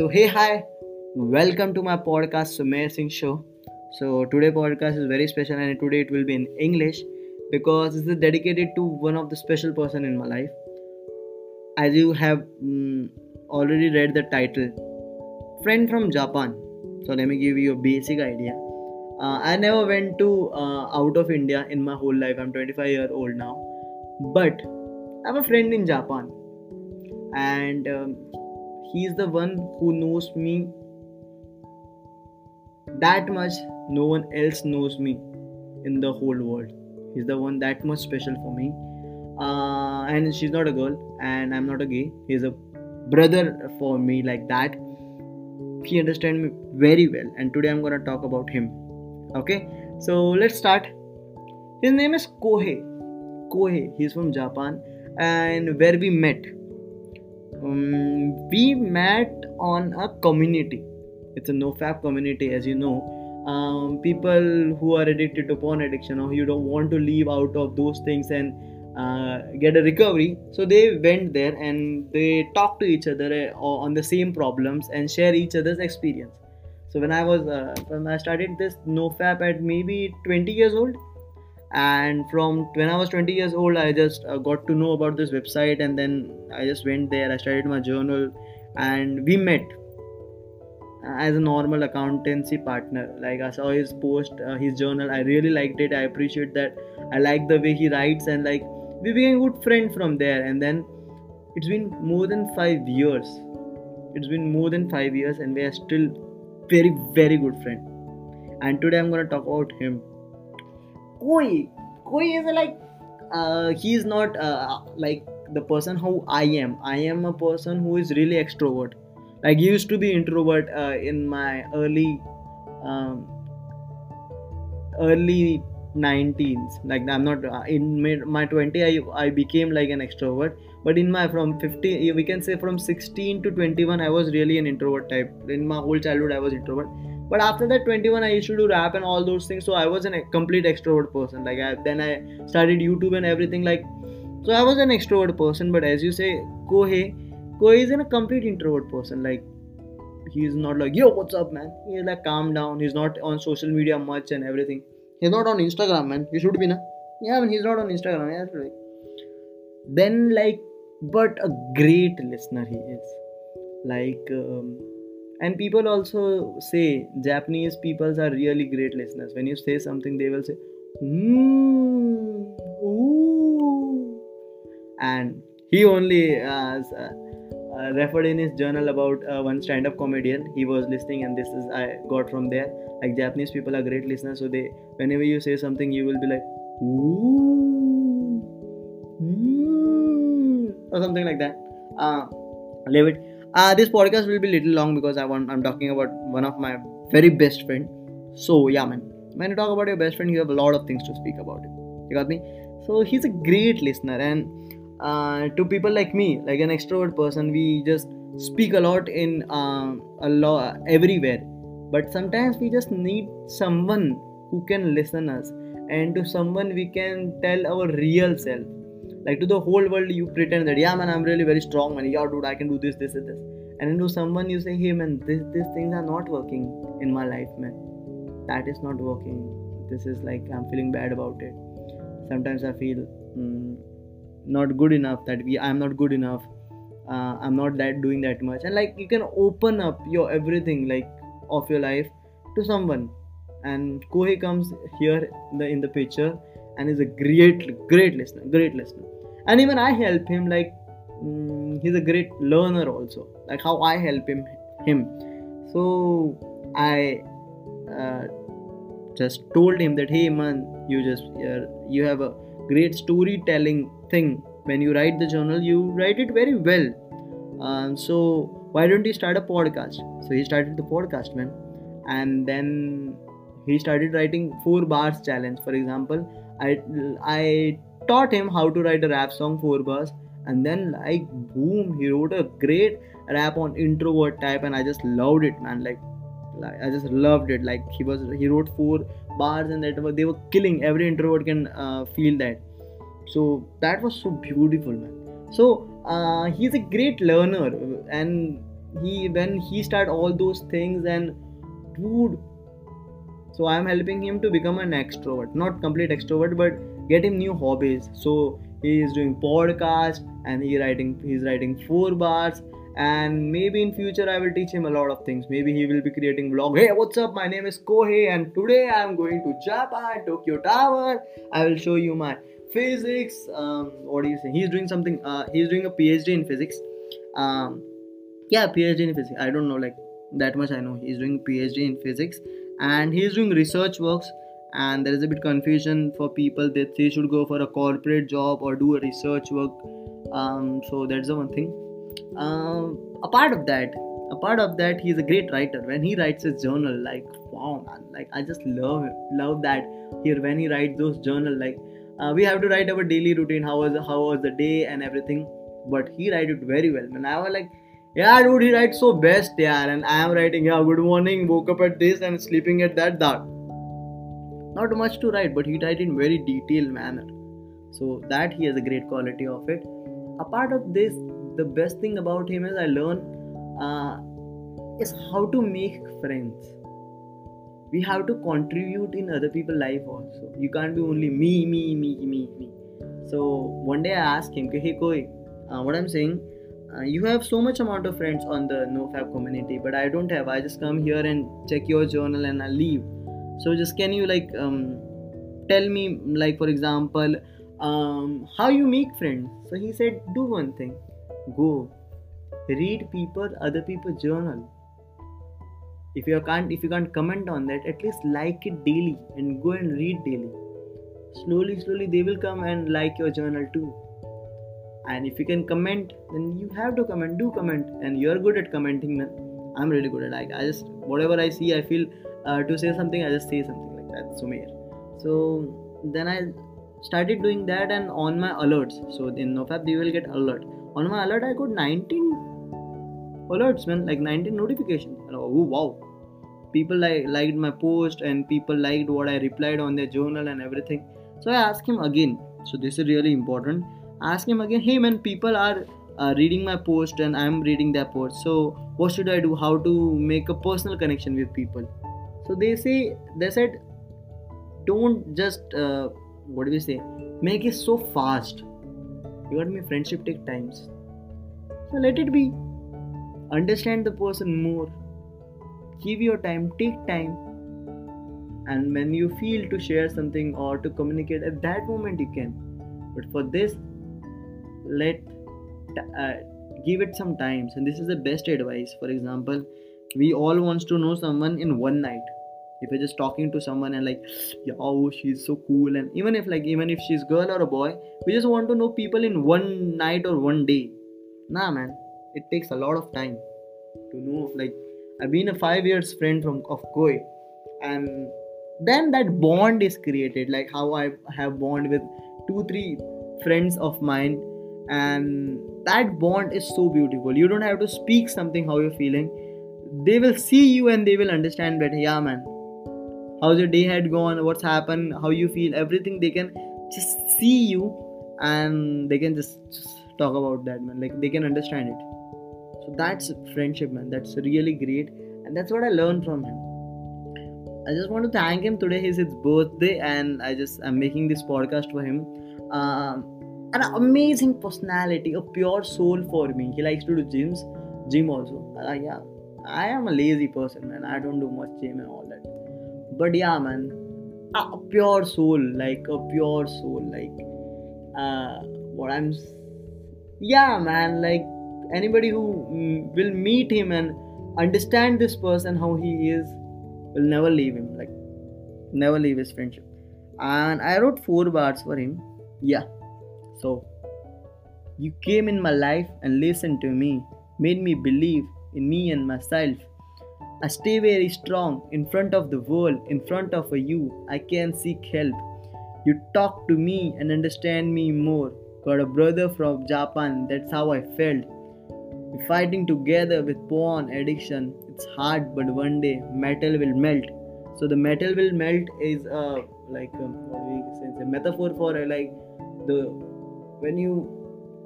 So hey hi, welcome to my podcast Sumer Singh Show. So today podcast is very special and today it will be in English because this is dedicated to one of the special person in my life. As you have mm, already read the title, friend from Japan. So let me give you a basic idea. Uh, I never went to uh, out of India in my whole life. I'm 25 year old now, but I have a friend in Japan, and um, he's the one who knows me. That much no one else knows me in the whole world. He's the one that much special for me. Uh, and she's not a girl and i'm not a gay. He's a brother for me like that. He understands me very well and today i'm gonna talk about him. Okay? So let's start. His name is kohei. Kohei. He's from japan and where we met um, we met on a community. It's a nofap community as you know. Um, people who are addicted to porn addiction or you don't want to leave out of those things and uh, get a recovery. So they went there and they talked to each other uh, on the same problems and share each other's experience. So when i was uh, when i started this nofap at maybe 20 years old and from when i was 20 years old i just uh, got to know about this website and then i just went there. I started my journal and we met uh, as a normal accountancy partner. Like i saw his post uh, his journal. I really liked it. I appreciate that. I like the way he writes and like we became good friends from there. And then it's been more than five years. It's been more than five years and we are still very very good friend and today i'm going to talk about him Koi. Koi is like uh, he's not uh, like the person who I am. I am a person who is really extrovert. Like used to be introvert uh, in my early um, early 19s. Like I'm not uh, in my 20. I I became like an extrovert. But in my from 15, we can say from 16 to 21, I was really an introvert type. In my whole childhood, I was introvert but after that 21 i used to do rap and all those things so i was a complete extrovert person. Like I, then i started youtube and everything like so i was an extrovert person but as you say kohei kohei is a complete introvert person. Like he's not like yo what's up man? He's like calm down. He's not on social media much and everything. He's not on instagram man. He should be na? Yeah I mean, he's not on instagram. Yeah right. then like but a great listener he is. Like um, and people also say japanese peoples are really great listeners. When you say something they will say mm, ooh. and he only uh, uh, referred in his journal about uh, one stand-up comedian. He was listening and this is i got from there. Like japanese people are great listeners so they whenever you say something you will be like ooh, mm, or something like that. Uh, leave it uh, this podcast will be little long because I want I'm talking about one of my very best friend. So yeah, man. When you talk about your best friend, you have a lot of things to speak about it. You got me? So he's a great listener, and uh, to people like me, like an extrovert person, we just speak a lot in uh, a lot everywhere. But sometimes we just need someone who can listen us, and to someone we can tell our real self like to the whole world you pretend that yeah man i'm really very strong man. Yeah dude i can do this this and this. And then to someone you say hey man this these things are not working in my life man. That is not working. This is like i'm feeling bad about it. Sometimes i feel mm, not good enough that we i'm not good enough. Uh, i'm not that doing that much. And like you can open up your everything like of your life to someone. And kohei comes here in the in the picture and is a great great listener great listener and even i help him like mm, he's a great learner also. Like how i help him him. So i uh, just told him that hey man you just uh, you have a great storytelling thing. When you write the journal you write it very well. Um, so why don't you start a podcast? So he started the podcast man. And then he started writing four bars challenge. For example i i taught him how to write a rap song four bars and then like boom he wrote a great rap on introvert type and i just loved it man. Like, like i just loved it. Like he was he wrote four bars and that they were killing. Every introvert can uh, feel that. So that was so beautiful man. So uh, he's a great learner. And he when he started all those things and dude so i'm helping him to become an extrovert. Not complete extrovert but get him new hobbies. So he is doing podcast and he writing he's writing four bars. And maybe in future i will teach him a lot of things. Maybe he will be creating vlog. Hey what's up? My name is kohei and today i am going to japan tokyo tower. I will show you my physics. Um, what do you say? He's doing something uh, he's doing a phd in physics. Um, yeah phd in physics. I don't know like that much i know. He's doing phd in physics and he's doing research works and there is a bit confusion for people that they should go for a corporate job or do a research work. Um, so that's the one thing. Um, a part of that a part of that he's a great writer. When he writes his journal like wow man like i just love love that here when he writes those journal like uh, we have to write our daily routine how was how was the day and everything. But he write it very well. And i was like yeah dude he writes so best yeah and i am writing yeah good morning woke up at this and sleeping at that that. Not much to write but he write in very detailed manner. So that he has a great quality of it. Apart of this the best thing about him is i learn uh, is how to make friends. We have to contribute in other people's life also. You can't be only me me me me me. So one day i asked him hey koi uh, what i'm saying uh, you have so much amount of friends on the nofap community but i don't have. I just come here and check your journal and i leave. So just can you like um, tell me like for example um, how you make friends? So he said do one thing. Go. Read people other people journal. If you can't if you can't comment on that at least like it daily and go and read daily. Slowly slowly they will come and like your journal too and if you can comment then you have to comment. Do comment. And you're good at commenting man. I'm really good at like i just whatever i see i feel uh, to say something i just say something like that so so then i started doing that and on my alerts. So in nofap you will get alert. On my alert i got 19 alerts man like 19 notifications oh wow. People like liked my post and people liked what i replied on their journal and everything. So i asked him again. So this is really important ask him again hey man people are uh, reading my post and i'm reading their post. So what should i do? How to make a personal connection with people? So they say they said don't just uh, what do we say? Make it so fast. You got me friendship take times. So let it be. Understand the person more. Give your time take time. And when you feel to share something or to communicate at that moment you can. But for this let uh, give it some times. And this is the best advice. For example we all wants to know someone in one night. If you're just talking to someone and like oh she's so cool. And even if like even if she's girl or a boy we just want to know people in one night or one day. Nah man. It takes a lot of time to know like i've been a five years friend from of koi and then that bond is created. Like how i have bond with two three friends of mine and that bond is so beautiful. You don't have to speak something how you're feeling. They will see you and they will understand better yeah man. How's your day had gone? What's happened? How you feel? Everything they can just see you and they can just, just talk about that man. Like they can understand it. So that's friendship man. That's really great. And that's what i learned from him. I just want to thank him today. Is his birthday and i just i'm making this podcast for him. Um, an amazing personality a pure soul for me. He likes to do gyms gym also. Uh, yeah. I am a lazy person man. I don't do much gym and all that. But yeah man. A pure soul like a pure soul like uh what i'm yeah man like anybody who mm, will meet him and understand this person how he is will never leave him like never leave his friendship. And i wrote four bars for him. Yeah so you came in my life and listened to me made me believe in me and myself I stay very strong in front of the world, in front of you. I can seek help. You talk to me and understand me more. Got a brother from Japan, that's how I felt. We're fighting together with porn addiction. It's hard, but one day metal will melt. So the metal will melt is a like a, what do we say? It's a metaphor for a, like the when you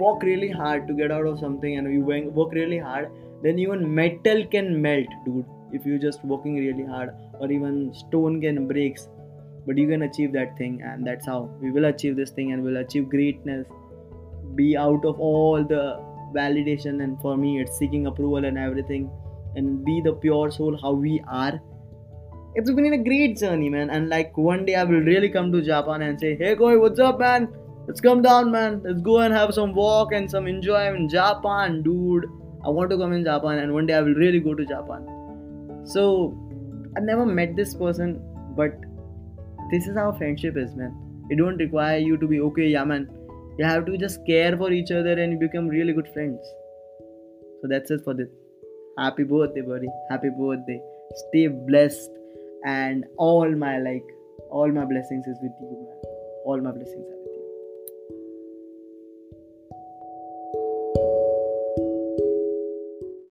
work really hard to get out of something and you work really hard then even metal can melt dude if you're just working really hard or even stone can breaks. But you can achieve that thing and that's how we will achieve this thing and we'll achieve greatness. Be out of all the validation and for me it's seeking approval and everything and be the pure soul how we are. It's been a great journey man. And like one day i will really come to japan and say hey koi what's up man let's come down man. Let's go and have some walk and some enjoy in japan dude. I want to come in japan and one day i will really go to japan. So i never met this person but this is how friendship is man. It don't require you to be okay yeah man. You have to just care for each other and you become really good friends. So that's it for this. Happy birthday buddy. Happy birthday. Stay blessed and all my like all my blessings is with you man. All my blessings are